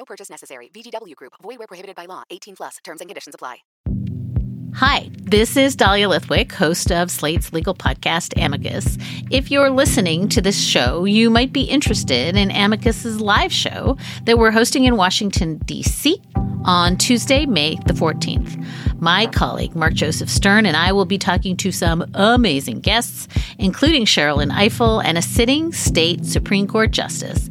No purchase necessary. VGW Group. Void where prohibited by law. 18 plus. Terms and conditions apply. Hi, this is Dahlia Lithwick, host of Slate's legal podcast, Amicus. If you're listening to this show, you might be interested in Amicus's live show that we're hosting in Washington, D.C. on Tuesday, May the 14th. My colleague, Mark Joseph Stern, and I will be talking to some amazing guests, including Sherrilyn Ifill and a sitting state Supreme Court justice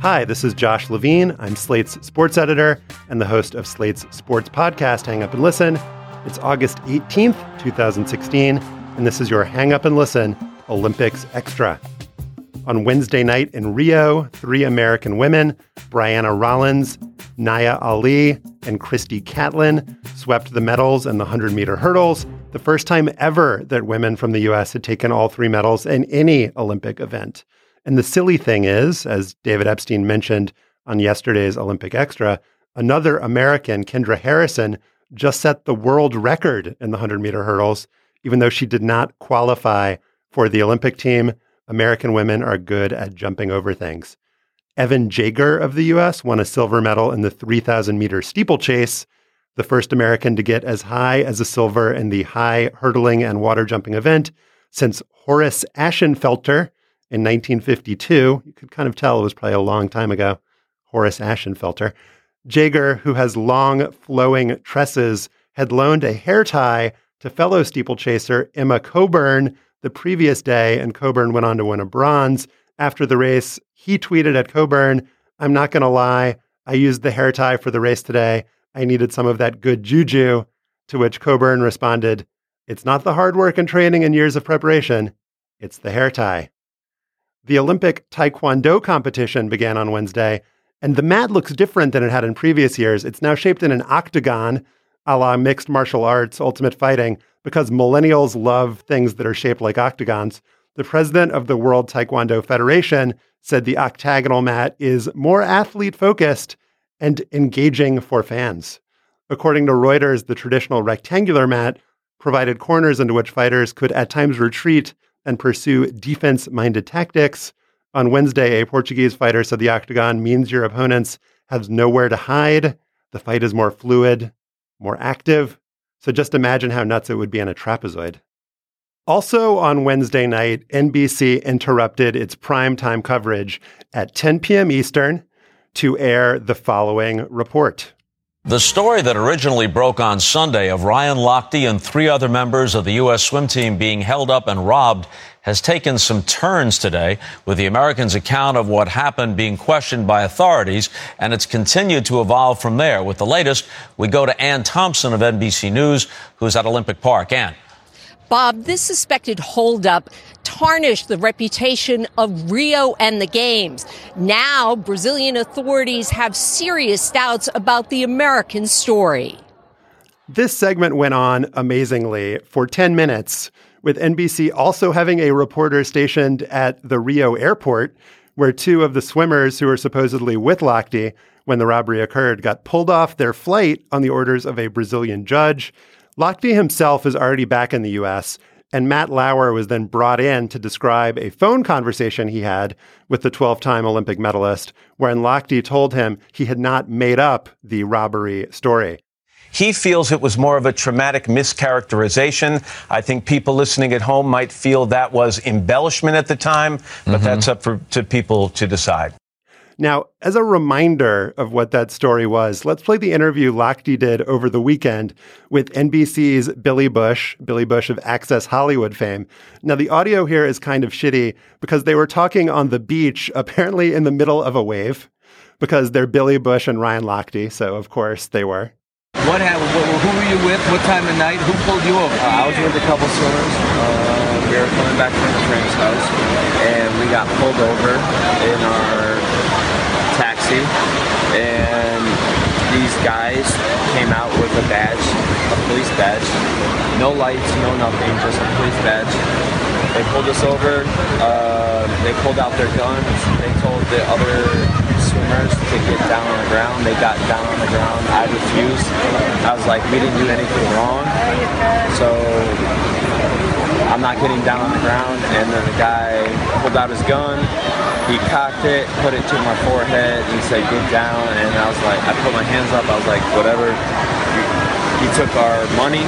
Hi, this is Josh Levin. I'm Slate's sports editor and the host of Slate's sports podcast, Hang Up and Listen. It's August 18th, 2016, and this is your Hang Up and Listen Olympics Extra. On Wednesday night in Rio, three American women, Brianna Rollins, Nia Ali, and Kristi Castlin, swept the medals in the 100 meter hurdles, the first time ever that women from the US had taken all three medals in any Olympic event. And the silly thing is, as David Epstein mentioned on yesterday's Olympic Extra, another American, Kendra Harrison, just set the world record in the 100 meter hurdles, even though she did not qualify for the Olympic team. American women are good at jumping over things. Evan Jager of the US won a silver medal in the 3,000 meter steeplechase, the first American to get as high as a silver in the high hurdling and water jumping event since Horace Ashenfelter in 1952. You could kind of tell it was probably a long time ago. Horace Ashenfelter. Jager, who has long flowing tresses, had loaned a hair tie to fellow steeplechaser Emma Coburn the previous day, and Coburn went on to win a bronze. After the race, he tweeted at Coburn, I'm not going to lie, I used the hair tie for the race today. I needed some of that good juju. To which Coburn responded, It's not the hard work and training and years of preparation, it's the hair tie. The Olympic Taekwondo competition began on Wednesday, and the mat looks different than it had in previous years. It's now shaped in an octagon, a la mixed martial arts, ultimate fighting, because millennials love things that are shaped like octagons. The president of the World Taekwondo Federation said the octagonal mat is more athlete focused and engaging for fans. According to Reuters, the traditional rectangular mat provided corners into which fighters could at times retreat and pursue defense minded tactics. On Wednesday, a Portuguese fighter said the octagon means your opponents have nowhere to hide. The fight is more fluid, more active. So just imagine how nuts it would be on a trapezoid. Also on Wednesday night, NBC interrupted its primetime coverage at 10 p.m. Eastern to air the following report. The story that originally broke on Sunday of Ryan Lochte and three other members of the U.S. swim team being held up and robbed has taken some turns today, with the Americans' account of what happened being questioned by authorities, and it's continued to evolve from there. With the latest, we go to Ann Thompson of NBC News, who's at Olympic Park. Ann. Bob, this suspected holdup tarnished the reputation of Rio and the Games. Now, Brazilian authorities have serious doubts about the American story. This segment went on amazingly for 10 minutes, with NBC also having a reporter stationed at the Rio airport, where two of the swimmers who were supposedly with Lochte when the robbery occurred got pulled off their flight on the orders of a Brazilian judge. Lochte himself is already back in the US, and Matt Lauer was then brought in to describe a phone conversation he had with the 12 time Olympic medalist, wherein Lochte told him he had not made up the robbery story. He feels it was more of a traumatic mischaracterization. I think people listening at home might feel that was embellishment at the time, but mm-hmm. that's up for, to people to decide. Now, as a reminder of what that story was, let's play the interview Lochte did over the weekend with NBC's Billy Bush, Billy Bush of Access Hollywood fame. Now, the audio here is kind of shitty because they were talking on the beach, apparently in the middle of a wave, because they're Billy Bush and Ryan Lochte, so of course they were. What happened? Who were you with? What time of night? Who pulled you over? Uh, I was with a couple swimmers. Uh, we were coming back from a friend's house, and we got pulled over in our And these guys came out with a badge, a police badge. No lights, no nothing, just a police badge. They pulled us over. Uh, they pulled out their guns. They told the other swimmers to get down on the ground. They got down on the ground. I refused. I was like, we didn't do anything wrong. So I'm not getting down on the ground. And then the guy pulled out his gun. He cocked it, put it to my forehead. He said, get down. And I was like, I put my hands up. I was like, whatever. He took our money.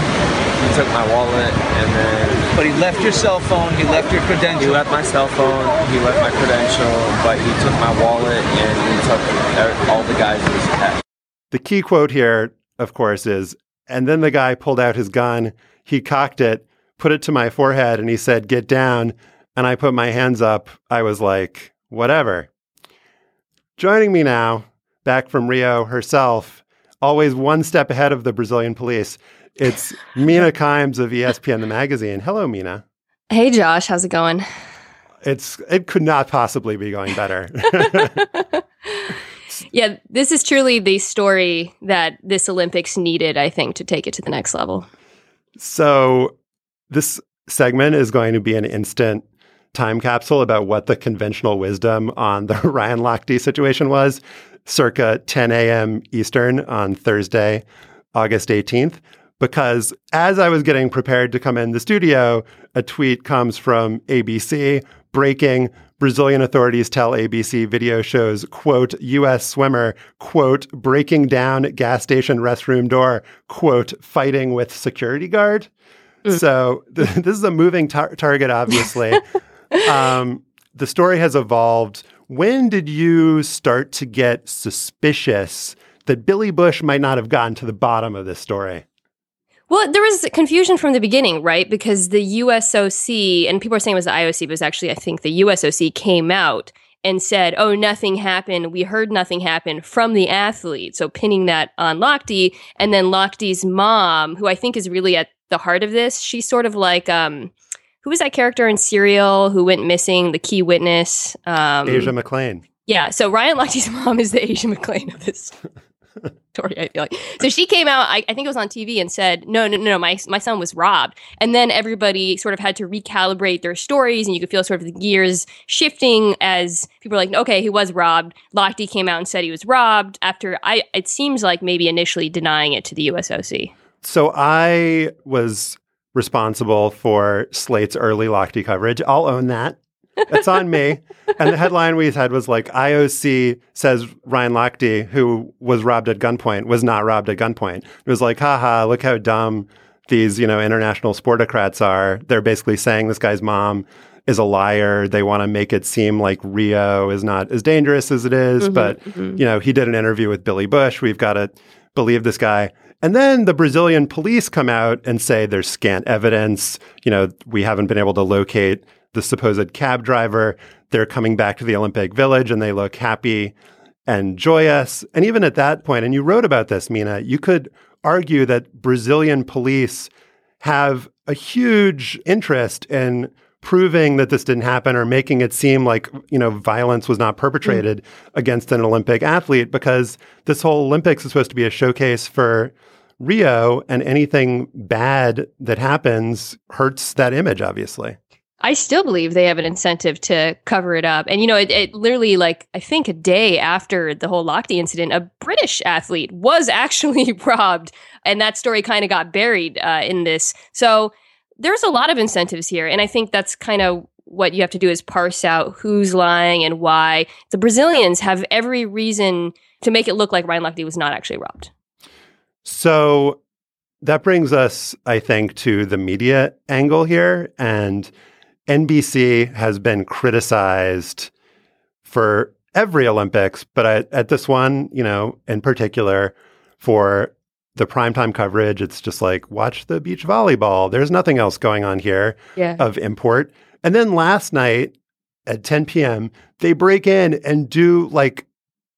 He took my wallet, and then. But he left your cell phone. He left your credential. He left my cell phone. He left my credential, but he took my wallet and he took er, all the guys' cash. The key quote here, of course, is, and then the guy pulled out his gun. He cocked it, put it to my forehead, and he said, "Get down." And I put my hands up. I was like, "Whatever." Joining me now, back from Rio herself, always one step ahead of the Brazilian police. It's Mina Kimes of ESPN the magazine. Hello, Mina. Hey, Josh. How's it going? It's it could not possibly be going better. yeah, this is truly the story that this Olympics needed, I think, to take it to the next level. So, this segment is going to be an instant time capsule about what the conventional wisdom on the Ryan Lochte situation was circa 10 a.m. Eastern on Thursday, August 18th. Because as I was getting prepared to come in the studio, a tweet comes from ABC breaking Brazilian authorities tell ABC video shows, quote, U.S. swimmer, quote, breaking down gas station restroom door, quote, fighting with security guard. So th- this is a moving tar- target, obviously. um, the story has evolved when did you start to get suspicious that Billy Bush might not have gotten to the bottom of this story? Well, there was confusion from the beginning, right? Because the USOC, and people are saying it was the IOC, but it was actually, I think, the USOC came out and said, oh, nothing happened. We heard nothing happened from the athlete. So pinning that on Lochte. And then Lochte's mom, who I think is really at the heart of this, she's sort of like, um, who was that character in Serial who went missing? The key witness, um, Asia McClain. Yeah, so Ryan Lochte's mom is the Asia McClain of this story. I feel like so she came out. I, I, think it was on TV and said, "No, no, no, my my son was robbed." And then everybody sort of had to recalibrate their stories, and you could feel sort of the gears shifting as people were like, "Okay, he was robbed." Lochte came out and said he was robbed. After I, it seems like maybe initially denying it to the USOC. So I was responsible for Slate's early Lochte coverage. I'll own that. It's on me. And the headline we had was like IOC says Ryan Lochte, who was robbed at gunpoint, was not robbed at gunpoint. It was like, haha, look how dumb these, you know, international sportocrats are. They're basically saying this guy's mom is a liar. They want to make it seem like Rio is not as dangerous as it is. Mm-hmm, but, mm-hmm. you know, he did an interview with Billy Bush. We've got to believe this guy. And then the Brazilian police come out and say there's scant evidence. You know, we haven't been able to locate the supposed cab driver. They're coming back to the Olympic Village and they look happy and joyous. And even at that point, and you wrote about this, Mina, you could argue that Brazilian police have a huge interest in proving that this didn't happen or making it seem like you know violence was not perpetrated mm. against an Olympic athlete because this whole Olympics is supposed to be a showcase for Rio and anything bad that happens hurts that image obviously. I still believe they have an incentive to cover it up. And, you know, it, it, literally, like, I think a day after the whole Lochte incident, a British athlete was actually robbed. And that story kind of got buried uh, in this. So there's a lot of incentives here. And I think that's kind of what you have to do is parse out who's lying and why. The Brazilians have every reason to make it look like Ryan Lochte was not actually robbed. So that brings us, I think, to the media angle here. And NBC has been criticized for every Olympics, but at, at this one, you know, in particular, for the primetime coverage, it's just like, watch the beach volleyball. There's nothing else going on here yeah. of import. And then last night at 10 p.m., they break in and do like,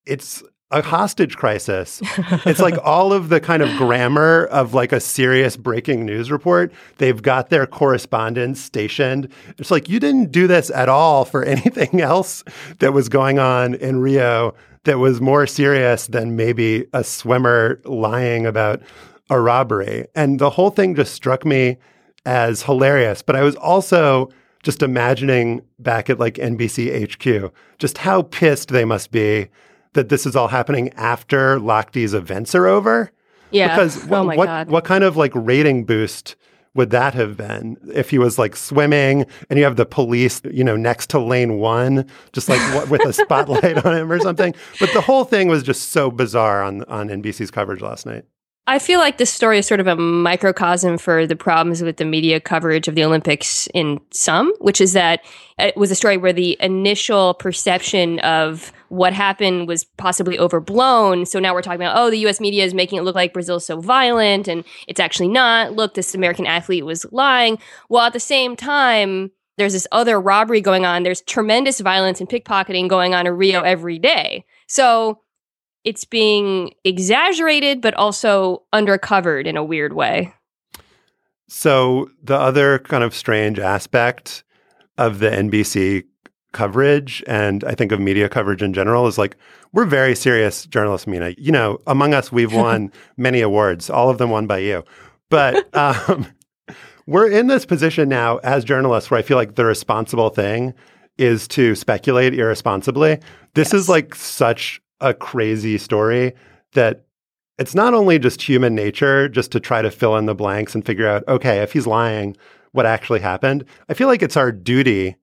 it's a hostage crisis. it's like all of the kind of grammar of like a serious breaking news report. They've got their correspondents stationed. It's like you didn't do this at all for anything else that was going on in Rio that was more serious than maybe a swimmer lying about a robbery. And the whole thing just struck me as hilarious. But I was also just imagining back at like NBC HQ just how pissed they must be that this is all happening after Lochte's events are over. Yeah. Because oh my what God. what kind of like rating boost would that have been if he was like swimming and you have the police, you know, next to lane one, just like what, with a spotlight on him or something? But the whole thing was just so bizarre on on NBC's coverage last night. I feel like this story is sort of a microcosm for the problems with the media coverage of the Olympics in some, which is that it was a story where the initial perception of what happened was possibly overblown. So now we're talking about, oh, the US media is making it look like Brazil's so violent, and it's actually not. Look, this American athlete was lying. While at the same time, there's this other robbery going on. There's tremendous violence and pickpocketing going on in Rio every day. So it's being exaggerated, but also undercovered in a weird way. So, the other kind of strange aspect of the NBC coverage and I think of media coverage in general is like we're very serious journalists, Mina. You know, among us, we've won many awards, all of them won by you. But um, we're in this position now as journalists where I feel like the responsible thing is to speculate irresponsibly. This yes. is like such a crazy story that it's not only just human nature just to try to fill in the blanks and figure out, okay, if he's lying, what actually happened. I feel like it's our duty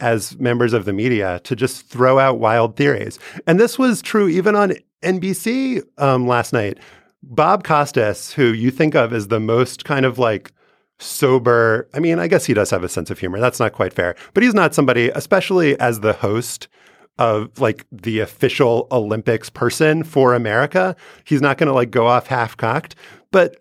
as members of the media to just throw out wild theories. And this was true even on NBC um, last night. Bob Costas, who you think of as the most kind of like sober, I mean, I guess he does have a sense of humor. That's not quite fair, but he's not somebody, especially as the host of like the official Olympics person for America. He's not going to like go off half cocked. But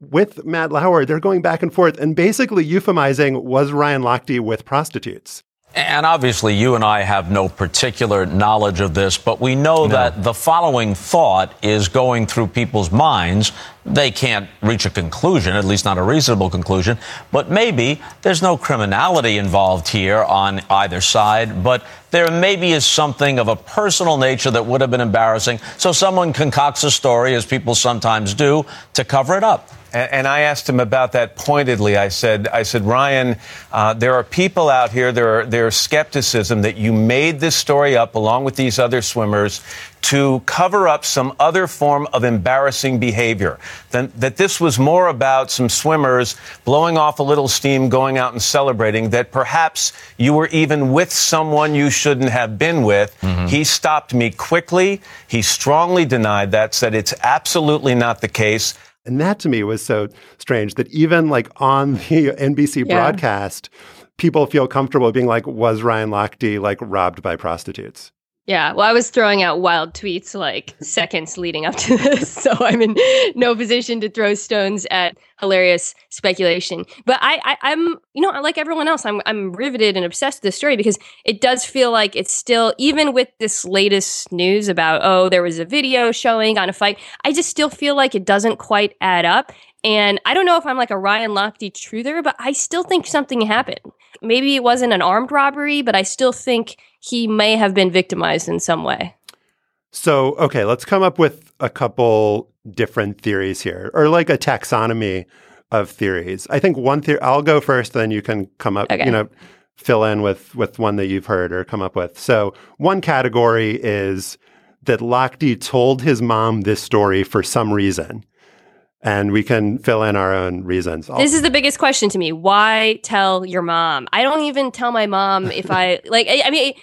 with Matt Lauer, they're going back and forth and basically euphemizing was Ryan Lochte with prostitutes. And obviously, you and I have no particular knowledge of this, but we know no. that the following thought is going through people's minds. They can't reach a conclusion, at least not a reasonable conclusion, but maybe there's no criminality involved here on either side, but there maybe is something of a personal nature that would have been embarrassing. So someone concocts a story, as people sometimes do, to cover it up. And, I asked him about that pointedly. I said, I said, Ryan, uh, there are people out here, there are, skepticism that you made this story up along with these other swimmers to cover up some other form of embarrassing behavior. That, that this was more about some swimmers blowing off a little steam, going out and celebrating, that perhaps you were even with someone you shouldn't have been with. Mm-hmm. He stopped me quickly. He strongly denied that, said it's absolutely not the case. And that to me was so strange that even like on the NBC yeah. broadcast, people feel comfortable being like, was Ryan Lochte like robbed by prostitutes? Yeah, well, I was throwing out wild tweets like seconds leading up to this, so I'm in no position to throw stones at hilarious speculation. But I, I, am you know, like everyone else, I'm, I'm riveted and obsessed with this story because it does feel like it's still, even with this latest news about, oh, there was a video showing on a fight, I just still feel like it doesn't quite add up. And I don't know if I'm like a Ryan Lochte truther, but I still think something happened. Maybe it wasn't an armed robbery, but I still think he may have been victimized in some way. So, okay, let's come up with a couple different theories here, or like a taxonomy of theories. I think one theory, I'll go first, then you can come up, okay. you know, fill in with, with one that you've heard or come up with. So, one category is that Lochte told his mom this story for some reason and we can fill in our own reasons. This is the biggest question to me. Why tell your mom? I don't even tell my mom if I like I, I mean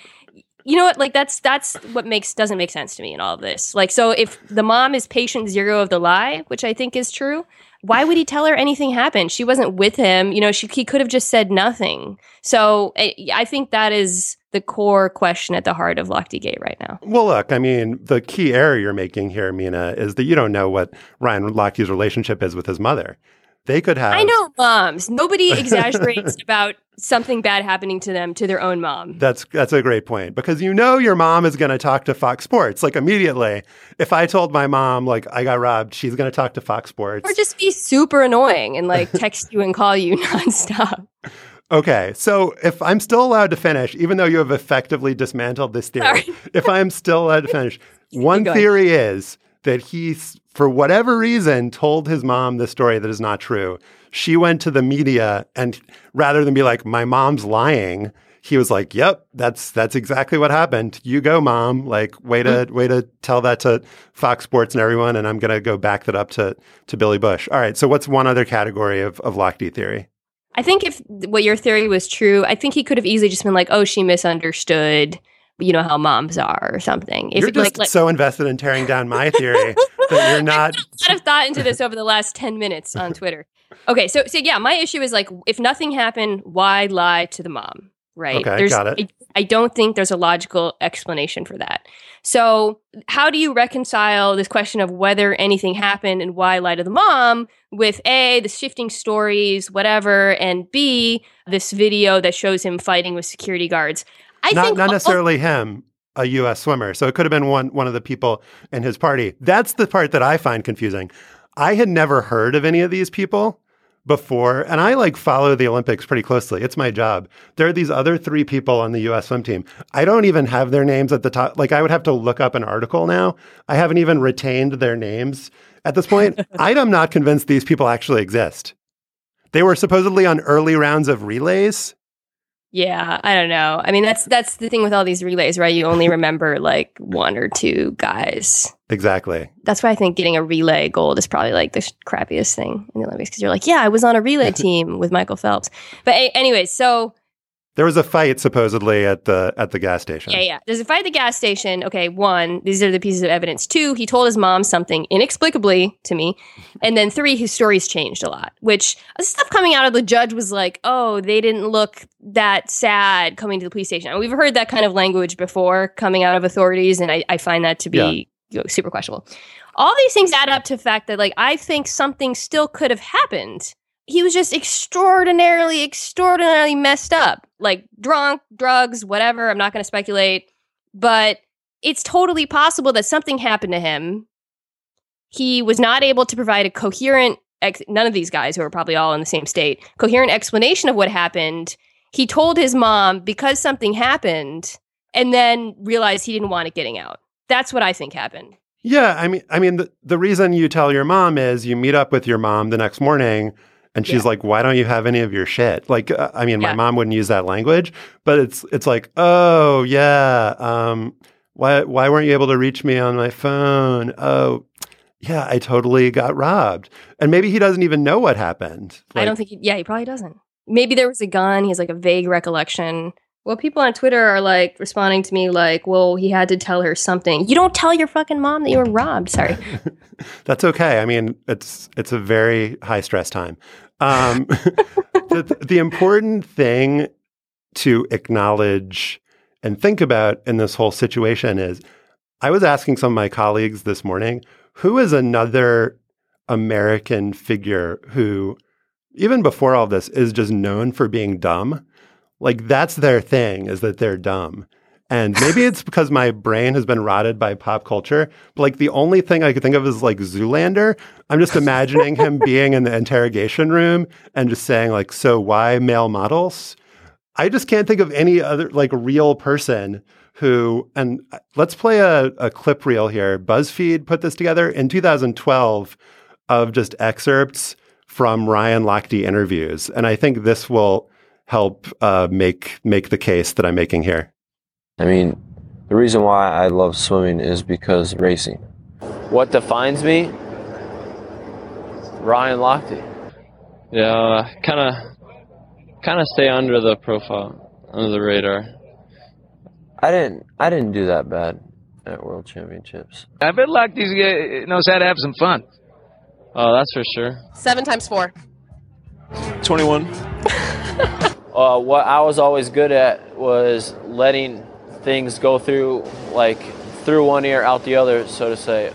you know what like that's that's what makes doesn't make sense to me in all of this. Like so if the mom is patient zero of the lie, which I think is true, why would he tell her anything happened? She wasn't with him. You know, she he could have just said nothing. So I, I think that is the core question at the heart of Lochte Gate right now. Well, look, I mean, the key error you're making here, Mina, is that you don't know what Ryan Lochte's relationship is with his mother. They could have. I know moms. Nobody exaggerates about something bad happening to them to their own mom. That's that's a great point because you know your mom is going to talk to Fox Sports like immediately. If I told my mom like I got robbed, she's going to talk to Fox Sports or just be super annoying and like text you and call you nonstop. Okay, so if I'm still allowed to finish, even though you have effectively dismantled this theory, if I'm still allowed to finish, one theory is that he, for whatever reason, told his mom the story that is not true. She went to the media and rather than be like, my mom's lying, he was like, "Yep, that's that's exactly what happened. You go, mom. Like, way to mm-hmm. way to tell that to Fox Sports and everyone." And I'm gonna go back that up to to Billy Bush. All right. So, what's one other category of of Lochte theory? I think if what your theory was true, I think he could have easily just been like, "Oh, she misunderstood." You know how moms are, or something. If, you're just like, so invested in tearing down my theory that you're not. I put a lot of thought into this over the last ten minutes on Twitter. Okay, so so yeah, my issue is like, if nothing happened, why lie to the mom? Right? Okay, there's, got it. I, I don't think there's a logical explanation for that. So, how do you reconcile this question of whether anything happened and why lie to the mom with A, the shifting stories, whatever, and B, this video that shows him fighting with security guards? I not, think not necessarily oh, him, a U.S. swimmer. So it could have been one one of the people in his party. That's the part that I find confusing. I had never heard of any of these people before, and I like follow the Olympics pretty closely. It's my job. There are these other three people on the U.S. swim team. I don't even have their names at the top. Like I would have to look up an article now. I haven't even retained their names at this point. I'm not convinced these people actually exist. They were supposedly on early rounds of relays. Yeah, I don't know. I mean, that's that's the thing with all these relays, right? You only remember like one or two guys. Exactly. That's why I think getting a relay gold is probably like the crappiest thing in the Olympics because you're like, yeah, I was on a relay team with Michael Phelps. But a- anyways, so there was a fight supposedly at the at the gas station. Yeah, yeah. There's a fight at the gas station. Okay, one, these are the pieces of evidence. Two, he told his mom something inexplicably to me. And then three, his story's changed a lot. Which stuff coming out of the judge was like, oh, they didn't look that sad coming to the police station. And we've heard that kind of language before coming out of authorities, and I, I find that to be yeah. you know, super questionable. All these things add up to the fact that like I think something still could have happened he was just extraordinarily, extraordinarily messed up. Like drunk, drugs, whatever. I'm not going to speculate. But it's totally possible that something happened to him. He was not able to provide a coherent, ex- none of these guys who are probably all in the same state, coherent explanation of what happened. He told his mom because something happened and then realized he didn't want it getting out. That's what I think happened. Yeah, I mean, I mean, the, the reason you tell your mom is you meet up with your mom the next morning and she's yeah. like, "Why don't you have any of your shit?" Like, uh, I mean, yeah. my mom wouldn't use that language, but it's it's like, "Oh yeah, um, why why weren't you able to reach me on my phone?" Oh, yeah, I totally got robbed, and maybe he doesn't even know what happened. Like, I don't think. He, yeah, he probably doesn't. Maybe there was a gun. He has like a vague recollection. Well, people on Twitter are like responding to me like, "Well, he had to tell her something." You don't tell your fucking mom that you were robbed. Sorry. That's okay. I mean, it's it's a very high stress time. Um, the, the important thing to acknowledge and think about in this whole situation is I was asking some of my colleagues this morning, who is another American figure who, even before all this, is just known for being dumb? Like that's their thing, is that they're dumb. And maybe it's because my brain has been rotted by pop culture. But like the only thing I could think of is like Zoolander. I'm just imagining him being in the interrogation room and just saying like, "So why male models?" I just can't think of any other like real person who. And uh, let's play a, a clip reel here. BuzzFeed put this together in 2012 of just excerpts from Ryan Lochte interviews, and I think this will help uh, make make the case that I'm making here. I mean, the reason why I love swimming is because racing. What defines me? Ryan Lochte. Yeah, kind of, kind of stay under the profile, under the radar. I didn't, I didn't do that bad at World Championships. I bet Lochte's knows how to have some fun. Oh, that's for sure. Seven times four. 21. uh, what I was always good at was letting things go through like through one ear out the other so to say.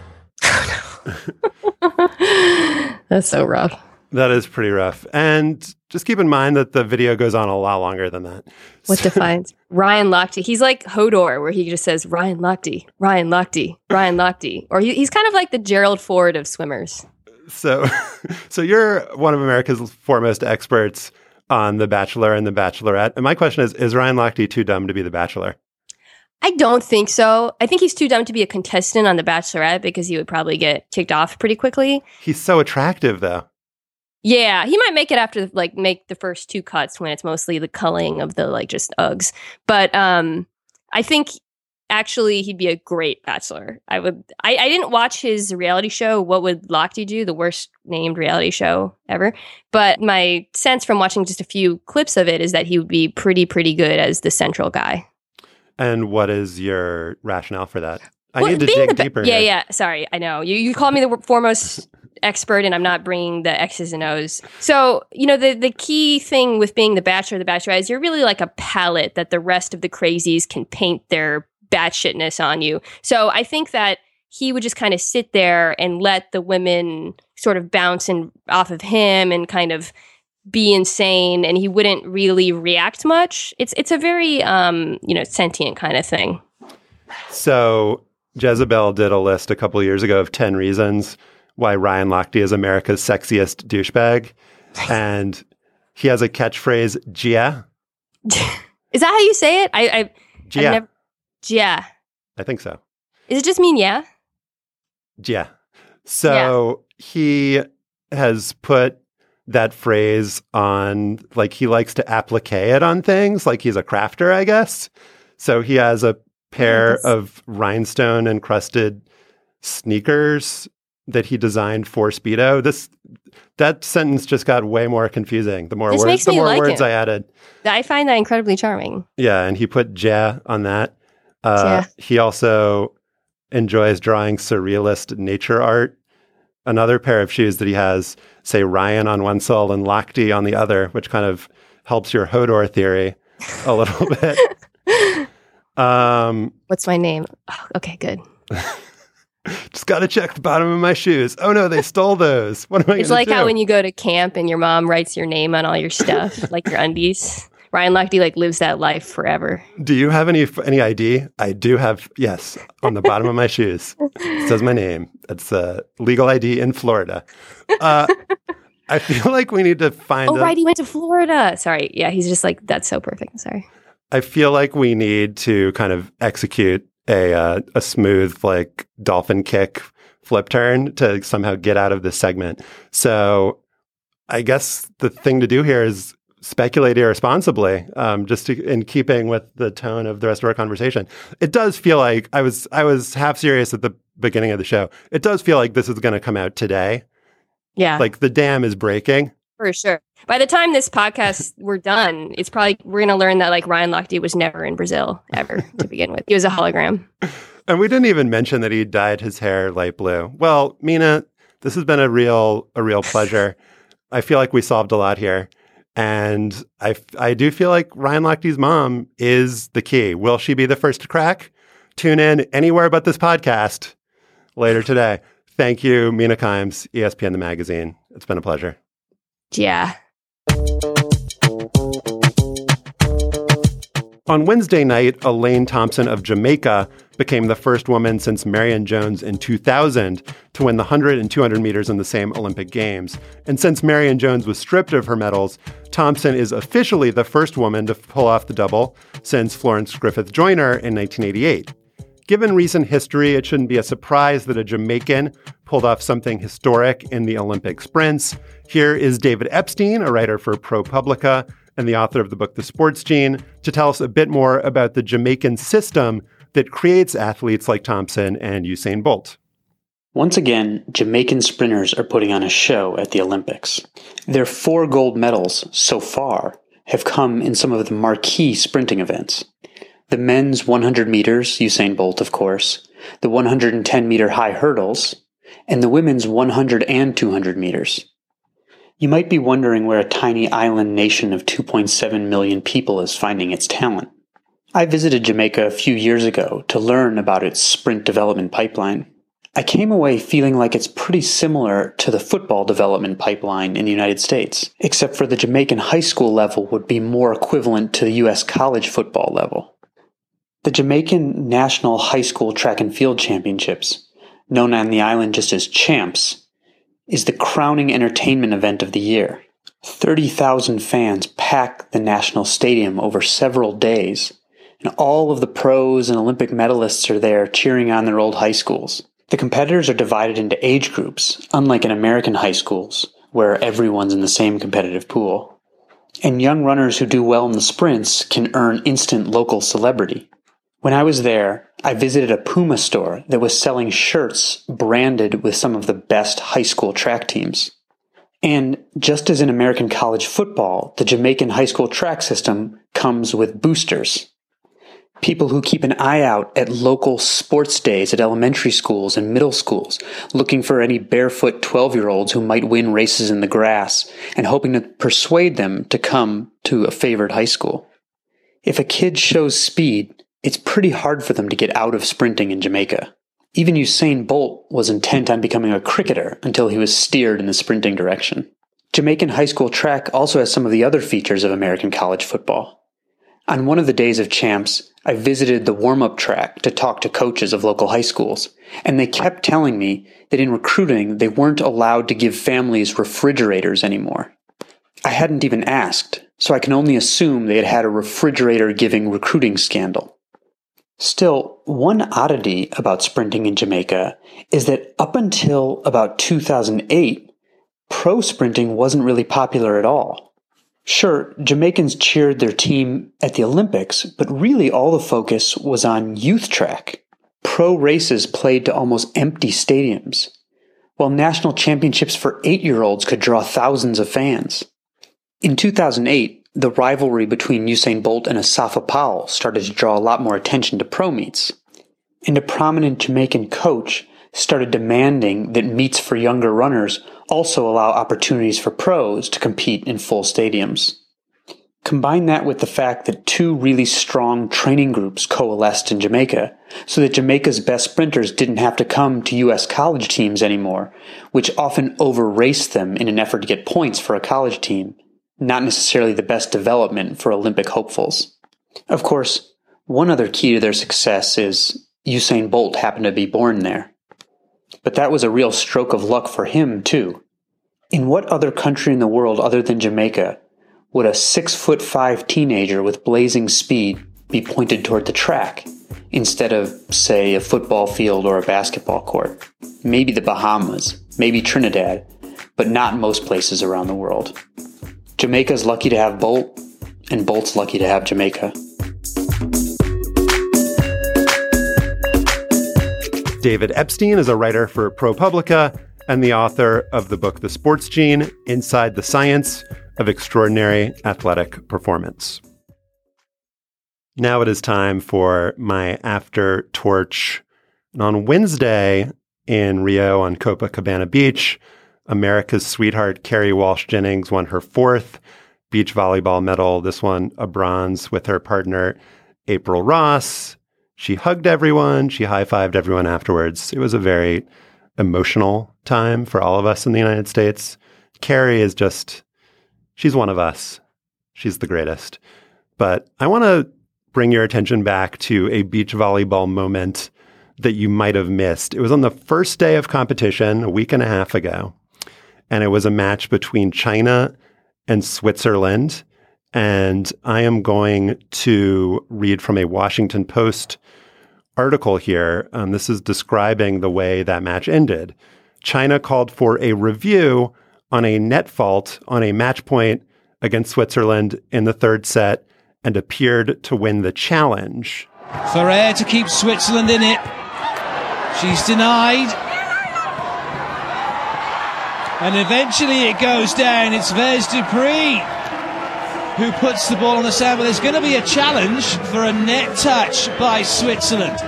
That's so rough. That is pretty rough. And just keep in mind that the video goes on a lot longer than that. What so, defines ryan lochte? He's like hodor where he just says ryan lochte ryan lochte ryan lochte. Or he, he's kind of like the gerald ford of swimmers. So so you're one of america's foremost experts on the bachelor and the bachelorette and my question is is ryan lochte too dumb to be the bachelor I don't think so. I think he's too dumb to be a contestant on The Bachelorette because he would probably get kicked off pretty quickly. He's so attractive, though. Yeah, he might make it after like make the first two cuts when it's mostly the culling of the like just Uggs. But um I think actually he'd be a great bachelor. I would I, I didn't watch his reality show, What Would Lochte Do? The worst named reality show ever. But my sense from watching just a few clips of it is that he would be pretty, pretty good as the central guy. And what is your rationale for that? I well, need to dig deeper. Yeah, here. yeah. Sorry, I know you. You call me the foremost expert, and I'm not bringing the X's and O's. So you know the the key thing with being the Bachelor, the Bachelorette is you're really like a palette that the rest of the crazies can paint their batshitness on you. So I think that he would just kind of sit there and let the women sort of bounce and off of him and kind of be insane and he wouldn't really react much. It's it's a very um, you know, sentient kind of thing. So Jezebel did a list a couple years ago of 10 reasons why Ryan Lochte is America's sexiest douchebag. and he has a catchphrase, Jeah. is that how you say it? I, I Jeah. Never, Jeah. I think so. Is it just mean yeah? Yeah. So yeah. he has put that phrase on like he likes to applique it on things like he's a crafter i guess so he has a pair of rhinestone encrusted sneakers that he designed for speedo this that sentence just got way more confusing the more this words the more like words it. i added i find that incredibly charming yeah and he put ja on that uh, yeah. he also enjoys drawing surrealist nature art another pair of shoes that he has say Ryan on one sole and Lochte on the other, which kind of helps your Hodor theory a little bit. Um, What's my name? Oh, okay, good. just got to check the bottom of my shoes. Oh no, they stole those. What am I? It's like do? how when you go to camp and your mom writes your name on all your stuff, like your undies. Ryan Lochte like lives that life forever. Do you have any any ID? I do have. Yes, on the bottom of my shoes it says my name. It's a legal ID in Florida. Uh, I feel like we need to find. Oh a, right, he went to Florida. Sorry, yeah, he's just like that's so perfect. Sorry. I feel like we need to kind of execute a uh, a smooth like dolphin kick flip turn to somehow get out of this segment. So I guess the thing to do here is speculate irresponsibly, um, just to, in keeping with the tone of the rest of our conversation. It does feel like I was I was half serious at the beginning of the show. It does feel like this is going to come out today. Yeah, like the dam is breaking for sure. By the time this podcast we're done, it's probably we're going to learn that like Ryan Lochte was never in Brazil ever to begin with. He was a hologram. And we didn't even mention that he dyed his hair light blue. Well, Mina, this has been a real a real pleasure. I feel like we solved a lot here. And I, I do feel like Ryan Lochte's mom is the key. Will she be the first to crack? Tune in anywhere but this podcast later today. Thank you, Mina Kimes, ESPN The Magazine. It's been a pleasure. Yeah. On Wednesday night, Elaine Thompson of Jamaica became the first woman since Marion Jones in 2000 to win the 100 and 200 meters in the same Olympic Games. And since Marion Jones was stripped of her medals, Thompson is officially the first woman to pull off the double since Florence Griffith Joyner in 1988. Given recent history, it shouldn't be a surprise that a Jamaican pulled off something historic in the Olympic sprints. Here is David Epstein, a writer for ProPublica and the author of the book The Sports Gene, to tell us a bit more about the Jamaican system that creates athletes like Thompson and Usain Bolt. Once again, Jamaican sprinters are putting on a show at the Olympics. Their four gold medals so far have come in some of the marquee sprinting events. The men's 100 meters, Usain Bolt, of course, the 110 meter high hurdles, and the women's 100 and 200 meters. You might be wondering where a tiny island nation of 2.7 million people is finding its talent. I visited Jamaica a few years ago to learn about its sprint development pipeline. I came away feeling like it's pretty similar to the football development pipeline in the United States, except for the Jamaican high school level would be more equivalent to the US college football level. The Jamaican National High School Track and Field Championships, known on the island just as Champs, is the crowning entertainment event of the year. 30,000 fans pack the national stadium over several days, and all of the pros and Olympic medalists are there cheering on their old high schools. The competitors are divided into age groups, unlike in American high schools, where everyone's in the same competitive pool. And young runners who do well in the sprints can earn instant local celebrity. When I was there, I visited a Puma store that was selling shirts branded with some of the best high school track teams. And just as in American college football, the Jamaican high school track system comes with boosters. People who keep an eye out at local sports days at elementary schools and middle schools, looking for any barefoot 12 year olds who might win races in the grass and hoping to persuade them to come to a favored high school. If a kid shows speed, it's pretty hard for them to get out of sprinting in Jamaica. Even Usain Bolt was intent on becoming a cricketer until he was steered in the sprinting direction. Jamaican high school track also has some of the other features of American college football. On one of the days of champs, I visited the warm up track to talk to coaches of local high schools, and they kept telling me that in recruiting they weren't allowed to give families refrigerators anymore. I hadn't even asked, so I can only assume they had had a refrigerator giving recruiting scandal. Still, one oddity about sprinting in Jamaica is that up until about 2008, pro sprinting wasn't really popular at all. Sure, Jamaicans cheered their team at the Olympics, but really all the focus was on youth track. Pro races played to almost empty stadiums, while national championships for eight year olds could draw thousands of fans. In 2008, the rivalry between Usain Bolt and Asafa Powell started to draw a lot more attention to pro meets. And a prominent Jamaican coach started demanding that meets for younger runners also allow opportunities for pros to compete in full stadiums. Combine that with the fact that two really strong training groups coalesced in Jamaica, so that Jamaica's best sprinters didn't have to come to U.S. college teams anymore, which often over-raced them in an effort to get points for a college team not necessarily the best development for Olympic hopefuls. Of course, one other key to their success is Usain Bolt happened to be born there. But that was a real stroke of luck for him, too. In what other country in the world other than Jamaica would a six foot five teenager with blazing speed be pointed toward the track instead of, say, a football field or a basketball court? Maybe the Bahamas, maybe Trinidad, but not most places around the world. Jamaica's lucky to have Bolt, and Bolt's lucky to have Jamaica. David Epstein is a writer for ProPublica and the author of the book The Sports Gene Inside the Science of Extraordinary Athletic Performance. Now it is time for my after torch. And on Wednesday in Rio on Copacabana Beach, America's sweetheart Kerri Walsh Jennings won her fourth beach volleyball medal, this one a bronze with her partner, April Ross. She hugged everyone, she high fived everyone afterwards. It was a very emotional time for all of us in the United States. Carrie is just, she's one of us. She's the greatest. But I want to bring your attention back to a beach volleyball moment that you might have missed. It was on the first day of competition a week and a half ago, and it was a match between China and Switzerland. And I am going to read from a Washington Post article here. Um, this is describing the way that match ended. China called for a review on a net fault on a match point against Switzerland in the third set and appeared to win the challenge. Ferrer to keep Switzerland in it. She's denied. And eventually it goes down. It's Vergé-Dépré who puts the ball on the sand. But there's going to be a challenge for a net touch by Switzerland.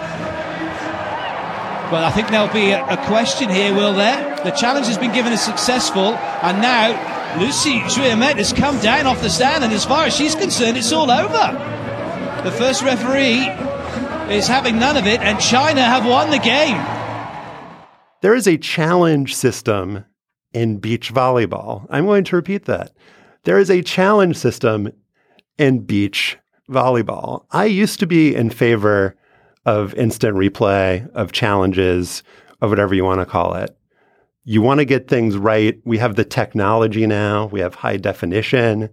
Well, I think there'll be a, a question here, will there? The challenge has been given as successful, and now Lucy Jouimet has come down off the stand, and as far as she's concerned, it's all over. The first referee is having none of it, and China have won the game. There is a challenge system in beach volleyball. I'm going to repeat that. There is a challenge system in beach volleyball. I used to be in favor of instant replay, of challenges, of whatever you want to call it. You want to get things right. We have the technology now, we have high definition.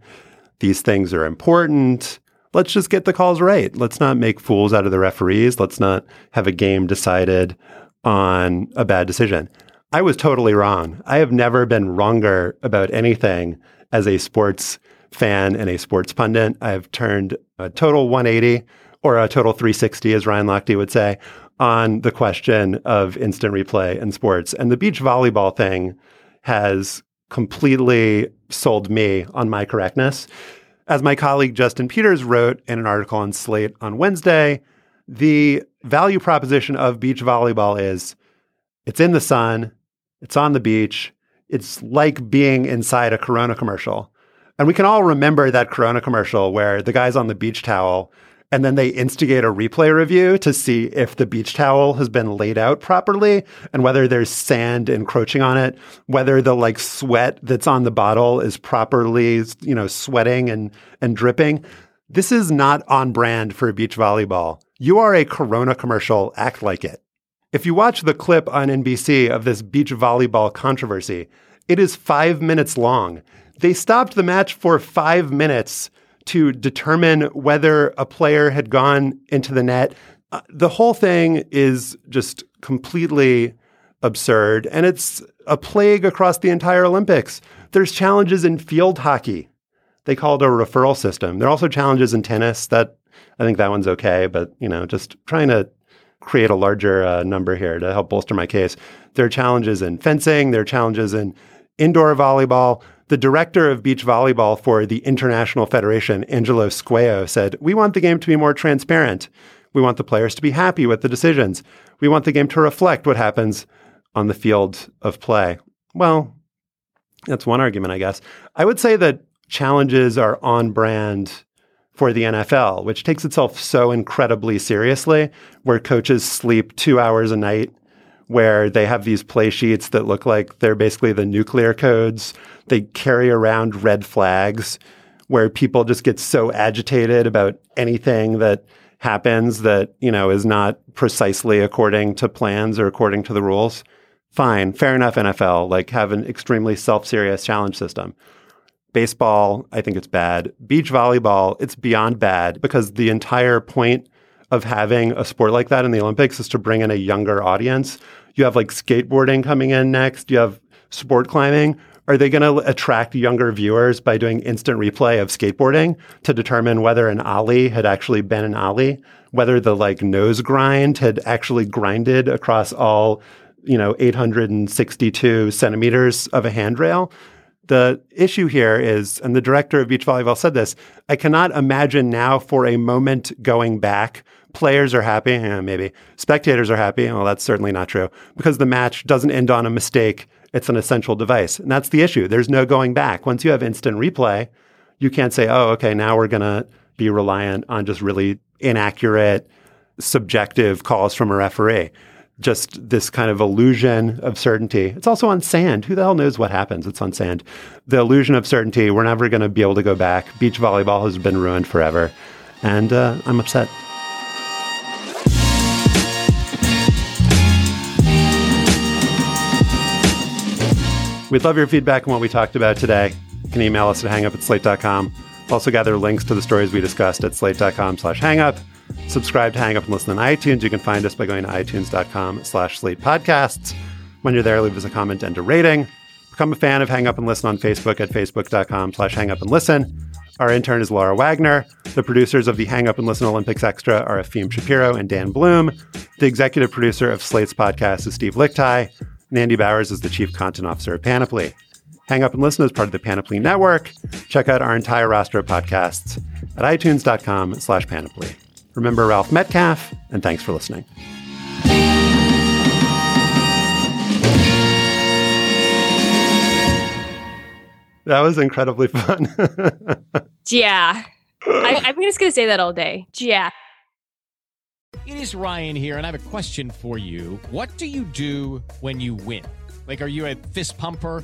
These things are important. Let's just get the calls right. Let's not make fools out of the referees. Let's not have a game decided on a bad decision. I was totally wrong. I have never been wronger about anything as a sports fan and a sports pundit. I've turned a total 180 or a total 360, as Ryan Lochte would say, on the question of instant replay in sports. And the beach volleyball thing has completely sold me on my correctness. As my colleague Justin Peters wrote in an article on Slate on Wednesday, the value proposition of beach volleyball is it's in the sun, it's on the beach, it's like being inside a Corona commercial. And we can all remember that Corona commercial where the guy's on the beach towel and then they instigate a replay review to see if the beach towel has been laid out properly and whether there's sand encroaching on it, whether the like sweat that's on the bottle is properly, you know, sweating and and dripping. This is not on brand for beach volleyball. You are a Corona commercial, act like it. If you watch the clip on NBC of this beach volleyball controversy, it is 5 minutes long. They stopped the match for 5 minutes to determine whether a player had gone into the net. Uh, the whole thing is just completely absurd, and it's a plague across the entire Olympics. There's challenges in field hockey. They call it a referral system. There are also challenges in tennis. That I think that one's okay, but you know, just trying to create a larger uh, number here to help bolster my case. There are challenges in fencing. There are challenges in indoor volleyball. The director of beach volleyball for the International Federation, Angelo Squeo, said, We want the game to be more transparent. We want the players to be happy with the decisions. We want the game to reflect what happens on the field of play. Well, that's one argument, I guess. I would say that challenges are on brand for the NFL, which takes itself so incredibly seriously, where coaches sleep two hours a night where they have these play sheets that look like they're basically the nuclear codes. They carry around red flags where people just get so agitated about anything that happens that, you know, is not precisely according to plans or according to the rules. Fine, fair enough, NFL, like have an extremely self serious challenge system. Baseball, I think it's bad. Beach volleyball, it's beyond bad because the entire point of having a sport like that in the Olympics is to bring in a younger audience. You have like skateboarding coming in next, you have sport climbing. Are they going to attract younger viewers by doing instant replay of skateboarding to determine whether an ollie had actually been an ollie, whether the like nose grind had actually grinded across all, you know, 862 centimeters of a handrail? The issue here is, and the director of beach volleyball said this, I cannot imagine now for a moment going back players are happy, yeah, maybe. Spectators are happy. Well, that's certainly not true because the match doesn't end on a mistake. It's an essential device. And that's the issue. There's no going back. Once you have instant replay, You can't say, oh, okay, now we're going to be reliant on just really inaccurate, subjective calls from a referee. Just this kind of illusion of certainty. It's also on sand. Who the hell knows what happens? It's on sand. The illusion of certainty, we're never going to be able to go back. Beach volleyball has been ruined forever. And uh, I'm upset. We'd love your feedback on what we talked about today. You can email us at hangup at slate.com. Also gather links to the stories we discussed at slate.com slash hangup. Subscribe to Hang Up and listen on iTunes. You can find us by going to itunes.com slash slate podcasts. When you're there, leave us a comment and a rating. Become a fan of Hang Up and Listen on Facebook at facebook.com slash hang up and listen. Our intern is Laura Wagner. The producers of the Hang Up and Listen Olympics Extra are Efim Shapiro and Dan Bloom. The executive producer of Slate's podcast is Steve Lickteig. And Andy Bowers is the chief content officer of Panoply. Hang Up and Listen is part of the Panoply Network. Check out our entire roster of podcasts at itunes.com slash panoply. Remember Ralph Metcalfe, and thanks for listening. That was incredibly fun. yeah. I, I'm just going to say that all day. Yeah. It is Ryan here, and I have a question for you. What do you do when you win? Like, are you a fist pumper?